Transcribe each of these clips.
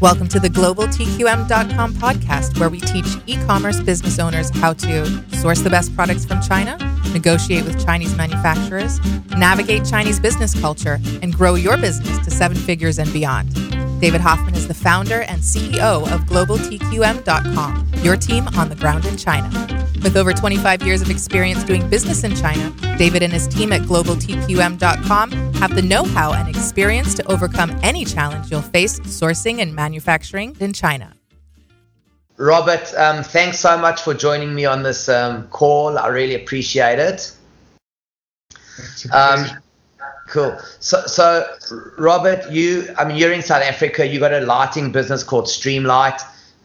Welcome to the globaltqm.com podcast, where we teach e commerce business owners how to source the best products from China, negotiate with Chinese manufacturers, navigate Chinese business culture, and grow your business to seven figures and beyond. David Hoffman is the founder and CEO of globaltqm.com, your team on the ground in China. With over 25 years of experience doing business in China, David and his team at globaltqm.com have the know how and experience to overcome any challenge you'll face sourcing and manufacturing in China. Robert, um, thanks so much for joining me on this um, call. I really appreciate it. Um, cool. So, so, Robert, you, I mean, you're in South Africa. You got a lighting business called Streamlight.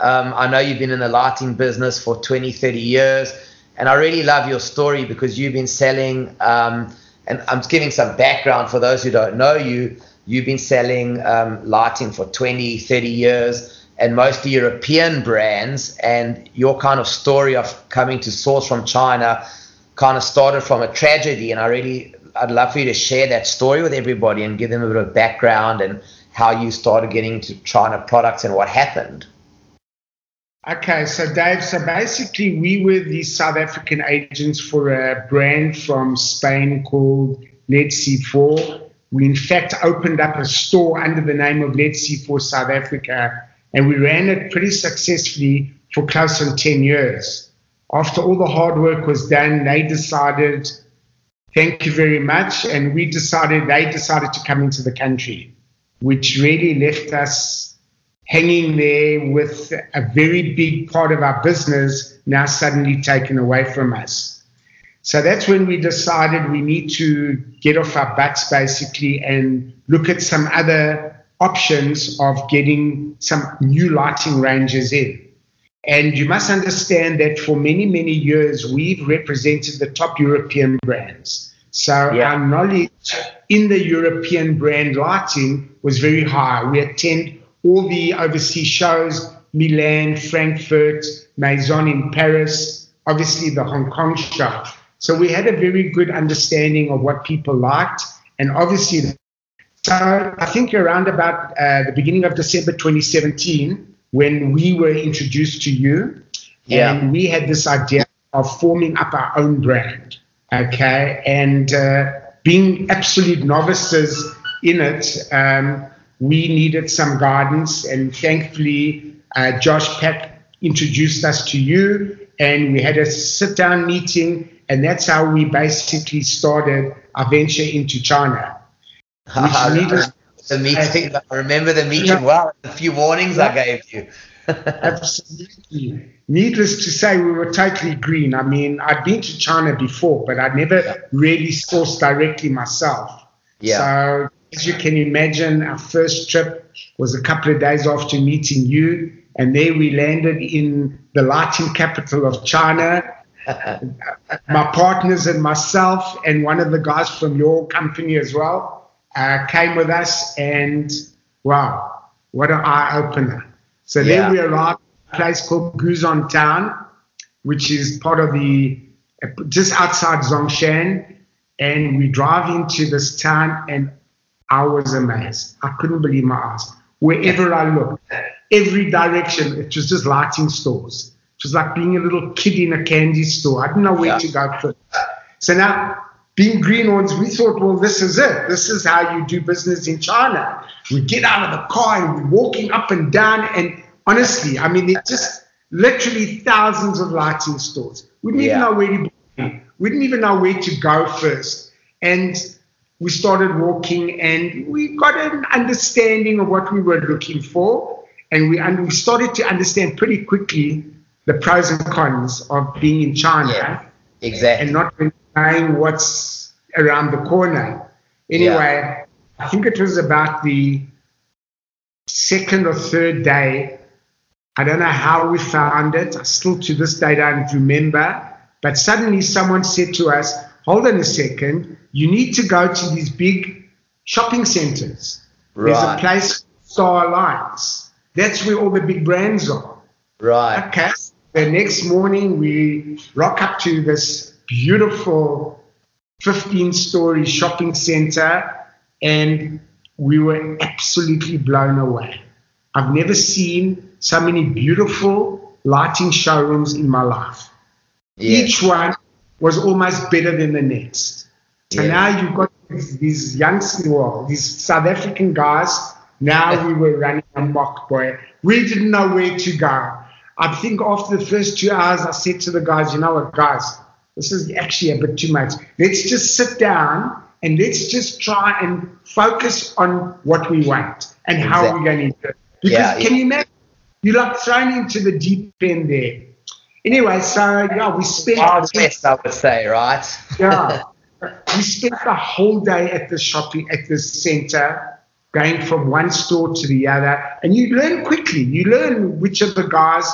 Um, I know you've been in the lighting business for 20, 30 years, and I really love your story because you've been selling. Um, and I'm giving some background for those who don't know you. You've been selling um, lighting for 20, 30 years, and mostly European brands. And your kind of story of coming to source from China kind of started from a tragedy. And I really, I'd love for you to share that story with everybody and give them a bit of background and how you started getting into China products and what happened. Okay, so Dave, so basically we were the South African agents for a brand from Spain called Led C4. We in fact opened up a store under the name of Led C4 South Africa, and we ran it pretty successfully for close on 10 years. After all the hard work was done, they decided, thank you very much, and we decided, they decided to come into the country, which really left us hanging there with a very big part of our business now suddenly taken away from us. So that's when we decided we need to get off our butts basically and look at some other options of getting some new lighting ranges in. And you must understand that for many, many years, we've represented the top European brands. So yeah. our knowledge in the European brand lighting was very high. We attend all the overseas shows, Milan, Frankfurt, Maison in Paris, obviously the Hong Kong show. So we had a very good understanding of what people liked. And obviously, so I think around about uh, the beginning of December 2017, when we were introduced to you, yeah. and we had this idea of forming up our own brand. Okay. And uh, being absolute novices in it, um, we needed some guidance, and thankfully, uh, Josh Peck introduced us to you, and we had a sit down meeting, and that's how we basically started our venture into China. the meeting, I remember the meeting yeah. well, the few warnings yeah. I gave you. Absolutely. Needless to say, we were totally green. I mean, I'd been to China before, but I'd never yeah. really sourced directly myself. Yeah. So as you can imagine, our first trip was a couple of days after meeting you, and there we landed in the lighting capital of China. My partners and myself, and one of the guys from your company as well, uh, came with us, and wow, what an eye opener! So yeah. then we arrived at a place called Guzhen Town, which is part of the just outside Zhongshan, and we drive into this town, and I was amazed. I couldn't believe my eyes. Wherever I looked, every direction, it was just lighting stores. It was like being a little kid in a candy store. I didn't know where yeah. to go first. So now, being greenhorns, we thought, well, this is it. This is how you do business in China. We get out of the car and we're walking up and down. And honestly, I mean, it's just literally thousands of lighting stores. We didn't yeah. even know where to. We didn't even know where to go first. And we started walking and we got an understanding of what we were looking for. And we, and we started to understand pretty quickly the pros and cons of being in China. Yeah, exactly. And not knowing what's around the corner. Anyway, yeah. I think it was about the second or third day. I don't know how we found it. I still to this day don't remember. But suddenly someone said to us, hold on a second, you need to go to these big shopping centers. Right. There's a place, Star Alliance. That's where all the big brands are. Right. Okay. The next morning, we rock up to this beautiful 15 story shopping center, and we were absolutely blown away. I've never seen so many beautiful lighting showrooms in my life. Each one was almost better than the next. So yeah. now you've got these, these young, well, these South African guys. Now we were running a mock boy. We didn't know where to go. I think after the first two hours, I said to the guys, you know what, guys, this is actually a bit too much. Let's just sit down and let's just try and focus on what we want and exactly. how we're going to do it. Because yeah, can yeah. you imagine? You're like thrown into the deep end there. Anyway, so yeah, we spent. Wild West, I would say, right? yeah, we spent the whole day at the shopping at the center, going from one store to the other, and you learn quickly. You learn which of the guys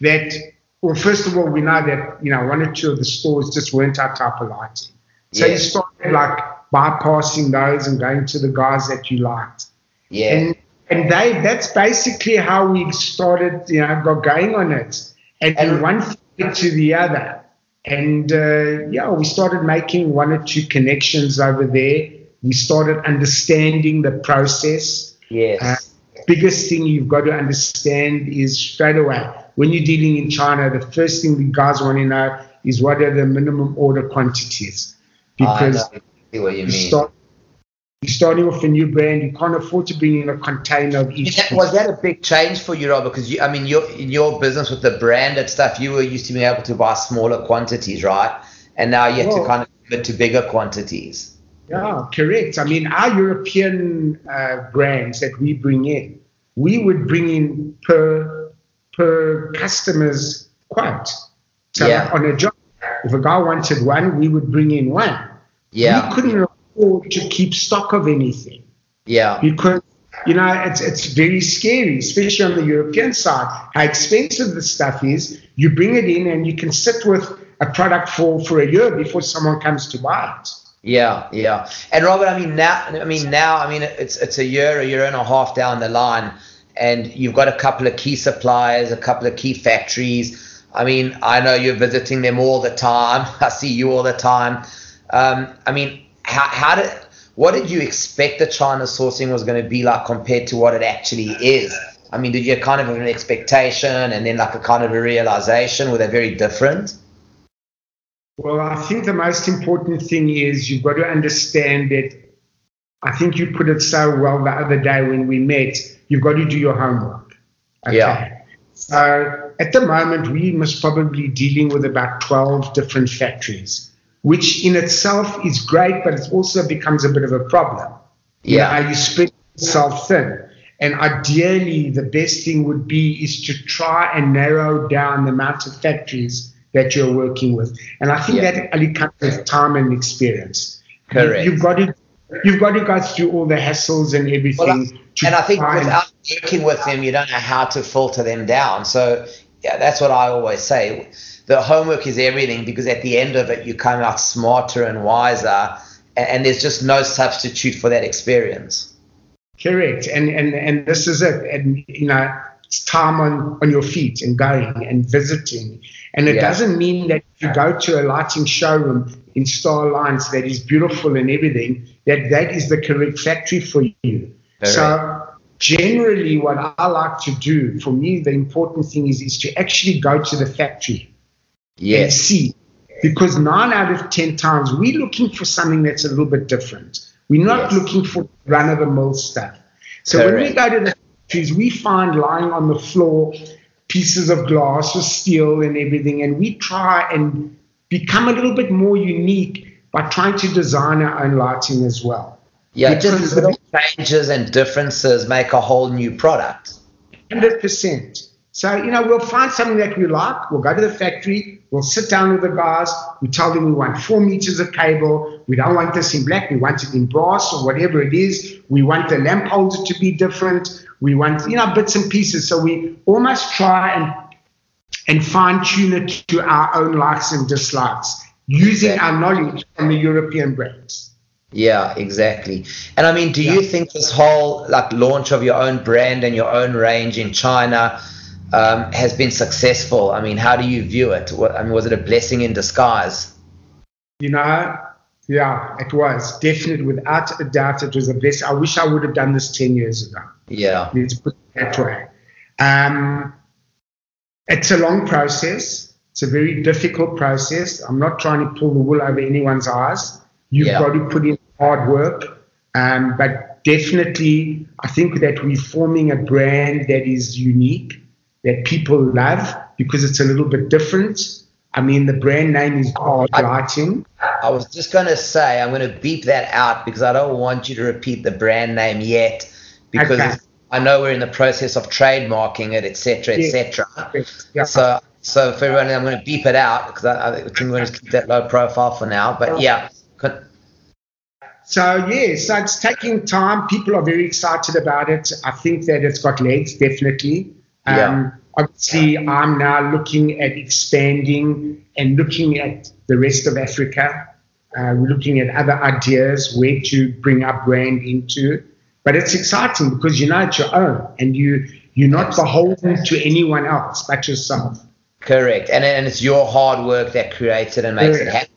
that. Well, first of all, we know that you know one or two of the stores just weren't our type of lighting. So yes. you started like bypassing those and going to the guys that you liked. Yeah. And, and they that's basically how we started, you know, got going on it. And, and one thing to the other. And uh, yeah, we started making one or two connections over there. We started understanding the process. Yes. Uh, biggest thing you've got to understand is straight away when you're dealing in China, the first thing the guys want to know is what are the minimum order quantities because you, you start, you're starting with a new brand. You can't afford to bring in a container of each. That, was that a big change for you, Rob? Because you, I mean, your in your business with the branded stuff, you were used to being able to buy smaller quantities, right? And now you have to kind of commit to bigger quantities. Yeah, correct. I mean, our European uh, brands that we bring in, we would bring in per per customer's quote. So yeah. on a job, if a guy wanted one, we would bring in one. Yeah. We couldn't afford to keep stock of anything. Yeah. Because you know, it's it's very scary, especially on the European side, how expensive the stuff is. You bring it in and you can sit with a product for, for a year before someone comes to buy it. Yeah, yeah. And Robert, I mean now I mean now, I mean it's it's a year, a year and a half down the line, and you've got a couple of key suppliers, a couple of key factories I mean, I know you're visiting them all the time. I see you all the time. Um, I mean, how, how did what did you expect the China sourcing was going to be like compared to what it actually is? I mean, did you kind of have an expectation and then like a kind of a realization? Were they very different? Well, I think the most important thing is you've got to understand that. I think you put it so well the other day when we met. You've got to do your homework. Okay? Yeah. So at the moment, we must probably dealing with about 12 different factories, which in itself is great, but it also becomes a bit of a problem. Yeah. You, know, you spread yourself thin. And ideally, the best thing would be is to try and narrow down the amount of factories that you're working with. And I think yeah. that only comes with time and experience. Correct. You, have got to you've got to go through all the hassles and everything. Well, and I think without working with them, you don't know how to filter them down. So yeah, that's what I always say. The homework is everything because at the end of it, you come out smarter and wiser, and, there's just no substitute for that experience. Correct, and and and this is it. And you know, it's time on on your feet and going and visiting. And it yeah. doesn't mean that if you go to a lighting showroom in Star Alliance that is beautiful and everything, that that is the correct factory for you. So right. Generally what I like to do, for me the important thing is is to actually go to the factory yes. and see. Because nine out of ten times we're looking for something that's a little bit different. We're not yes. looking for run of the mill stuff. So Correct. when we go to the factories, we find lying on the floor pieces of glass or steel and everything, and we try and become a little bit more unique by trying to design our own lighting as well. Yeah, because just little changes and differences make a whole new product. 100%. So, you know, we'll find something that we like. We'll go to the factory. We'll sit down with the guys. We tell them we want four meters of cable. We don't want this in black. We want it in brass or whatever it is. We want the lamp holder to be different. We want, you know, bits and pieces. So we almost try and and fine tune it to our own likes and dislikes using our knowledge from the European brands. Yeah, exactly. And I mean, do yeah. you think this whole like launch of your own brand and your own range in China um, has been successful? I mean, how do you view it? What, I mean, was it a blessing in disguise? You know, yeah, it was definitely without a doubt. It was a blessing. I wish I would have done this ten years ago. Yeah, let's put it that way. Um, it's a long process. It's a very difficult process. I'm not trying to pull the wool over anyone's eyes. You've yeah. got to put in hard work. Um, but definitely, I think that we're forming a brand that is unique, that people love because it's a little bit different. I mean, the brand name is Hard Lighting. I was just going to say, I'm going to beep that out because I don't want you to repeat the brand name yet because okay. I know we're in the process of trademarking it, etc., etc. Yeah. So, so for everyone, I'm going to beep it out because I, I think we're going to keep that low profile for now. But yeah. So yeah, so it's taking time. People are very excited about it. I think that it's got legs, definitely. Um, yeah obviously, I'm now looking at expanding and looking at the rest of Africa. Uh, we're looking at other ideas where to bring our brand into. But it's exciting because you know it's your own and you, you're not beholden to anyone else but yourself. Correct. And, and it's your hard work that creates it and makes Correct. it happen.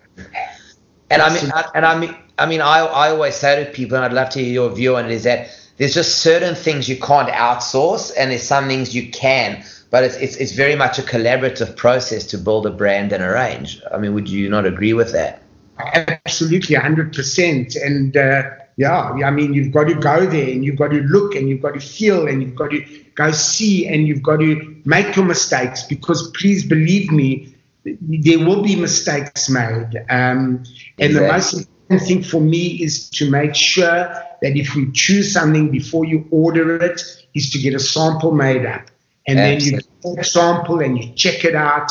And I mean, I, and I mean, I mean, I, I always say to people, and I'd love to hear your view on it, is that there's just certain things you can't outsource, and there's some things you can but it's, it's, it's very much a collaborative process to build a brand and a range. I mean, would you not agree with that? Absolutely, 100%. And uh, yeah, I mean, you've got to go there and you've got to look and you've got to feel and you've got to go see and you've got to make your mistakes because please believe me, there will be mistakes made. Um, and exactly. the most important thing for me is to make sure that if we choose something before you order it, is to get a sample made up and Absolutely. then you sample and you check it out,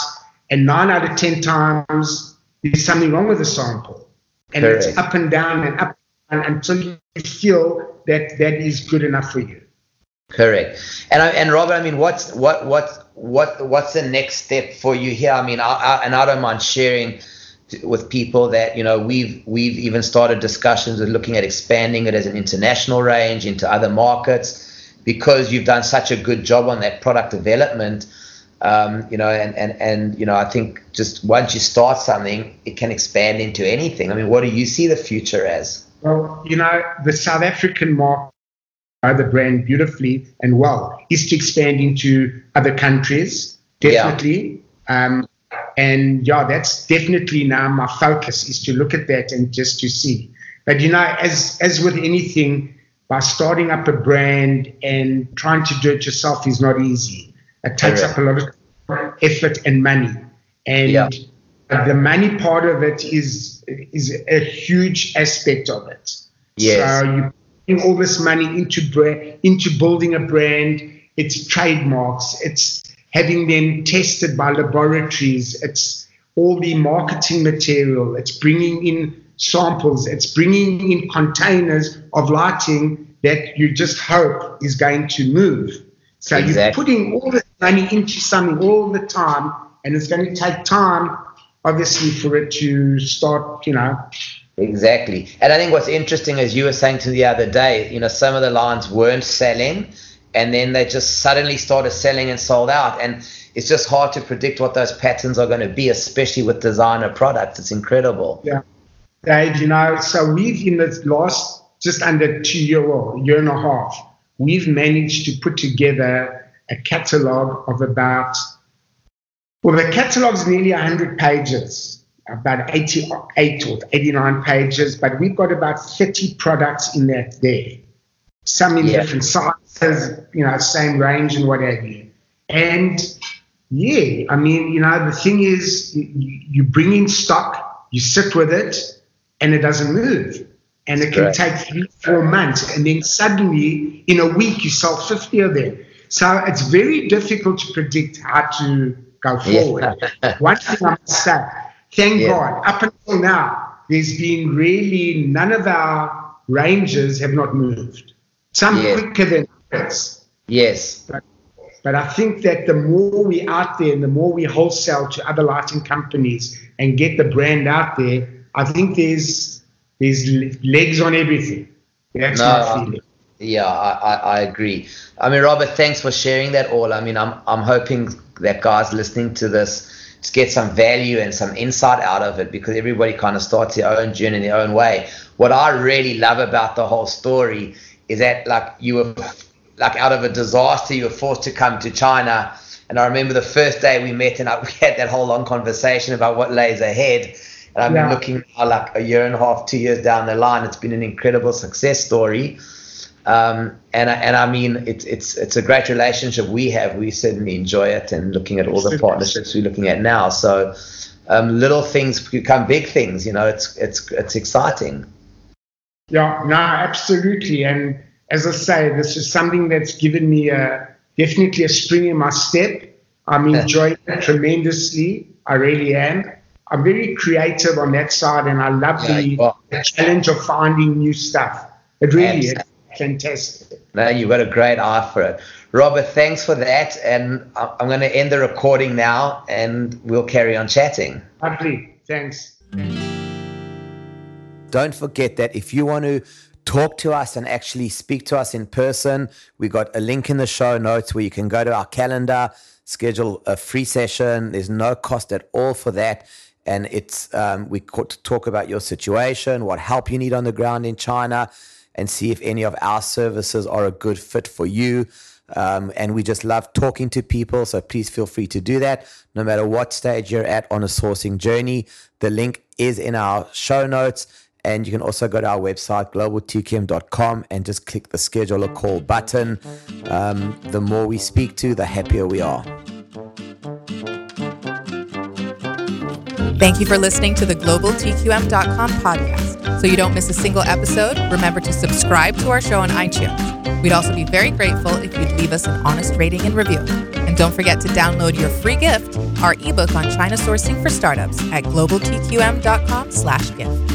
and nine out of ten times there's something wrong with the sample, and Correct. it's up and down and up and until you feel that that is good enough for you. Correct. And I, and Robert, I mean, what's what what what what's the next step for you here? I mean, I, I, and I don't mind sharing with people that you know we've we've even started discussions with looking at expanding it as an international range into other markets because you've done such a good job on that product development. Um, you know, and, and, and, you know, I think just once you start something, it can expand into anything. I mean, what do you see the future as? Well, you know, the South African market, the brand beautifully and well, is to expand into other countries, definitely. Yeah. Um, and yeah, that's definitely now my focus is to look at that and just to see. But you know, as as with anything, by starting up a brand and trying to do it yourself is not easy. It takes up a lot of effort and money. And yeah. the money part of it is is a huge aspect of it. Yes. So you all this money into brand, into building a brand. It's trademarks. It's having them tested by laboratories. It's all the marketing material. It's bringing in samples. It's bringing in containers of lighting that you just hope is going to move. So exactly. you're putting all this money into something all the time, and it's going to take time, obviously, for it to start, you know. Exactly. And I think what's interesting, as you were saying to the other day, you know, some of the lines weren't selling, and then they just suddenly started selling and sold out. And it's just hard to predict what those patterns are going to be, especially with designer products. It's incredible. Yeah. Dave, you know, so we've in the last just under two year or year and a half, we've managed to put together a catalog of about, well, the catalog is nearly 100 pages, about 88 or 89 pages, but we've got about 30 products in that there. Some in yeah. different sizes, you know, same range and what have you. And yeah, I mean, you know, the thing is, you, you bring in stock, you sit with it, and it doesn't move. And it can right. take three, four months. And then suddenly, in a week, you sell 50 of them. So it's very difficult to predict how to go forward. Yeah. One thing I must say, thank yeah. God, up until now, there's been really none of our ranges have not moved. Some yeah. quicker than others. Yes. But, but I think that the more we out there and the more we wholesale to other lighting companies and get the brand out there, I think there's there's legs on everything. That's no, my feeling. Yeah, I, I, agree. I mean, Robert, thanks for sharing that all. I mean, I'm I'm hoping that guys listening to this get some value and some insight out of it because everybody kind of starts their own journey in their own way. What I really love about the whole story is that like you were like out of a disaster, you were forced to come to China. And I remember the first day we met, and I, we had that whole long conversation about what lays ahead. And I've yeah. been looking now, like a year and a half, two years down the line. It's been an incredible success story. Um, and and I mean, it's it's it's a great relationship we have. We certainly enjoy it, and looking at all the partnerships we're looking at now. So um, little things become big things. You know, it's it's it's exciting. Yeah, no, absolutely. And as I say, this is something that's given me a definitely a spring in my step. I'm enjoying it tremendously. I really am. I'm very creative on that side, and I love yeah, the, the, challenge of finding new stuff. It really Absolutely. is fantastic. No, you've got a great eye for it. Robert, thanks for that. And I'm going to end the recording now, and we'll carry on chatting. Lovely. Thanks. Don't forget that if you want to talk to us and actually speak to us in person, we got a link in the show notes where you can go to our calendar, schedule a free session. There's no cost at all for that and it's um, we talk about your situation, what help you need on the ground in China, and see if any of our services are a good fit for you. Um, and we just love talking to people, so please feel free to do that, no matter what stage you're at on a sourcing journey. The link is in our show notes. And you can also go to our website, globaltqm.com, and just click the schedule a call button. Um, the more we speak to, the happier we are. Thank you for listening to the GlobalTQM.com podcast. So you don't miss a single episode, remember to subscribe to our show on iTunes. We'd also be very grateful if you'd leave us an honest rating and review. And don't forget to download your free gift, our ebook on China sourcing for startups at globaltqm.com slash gift.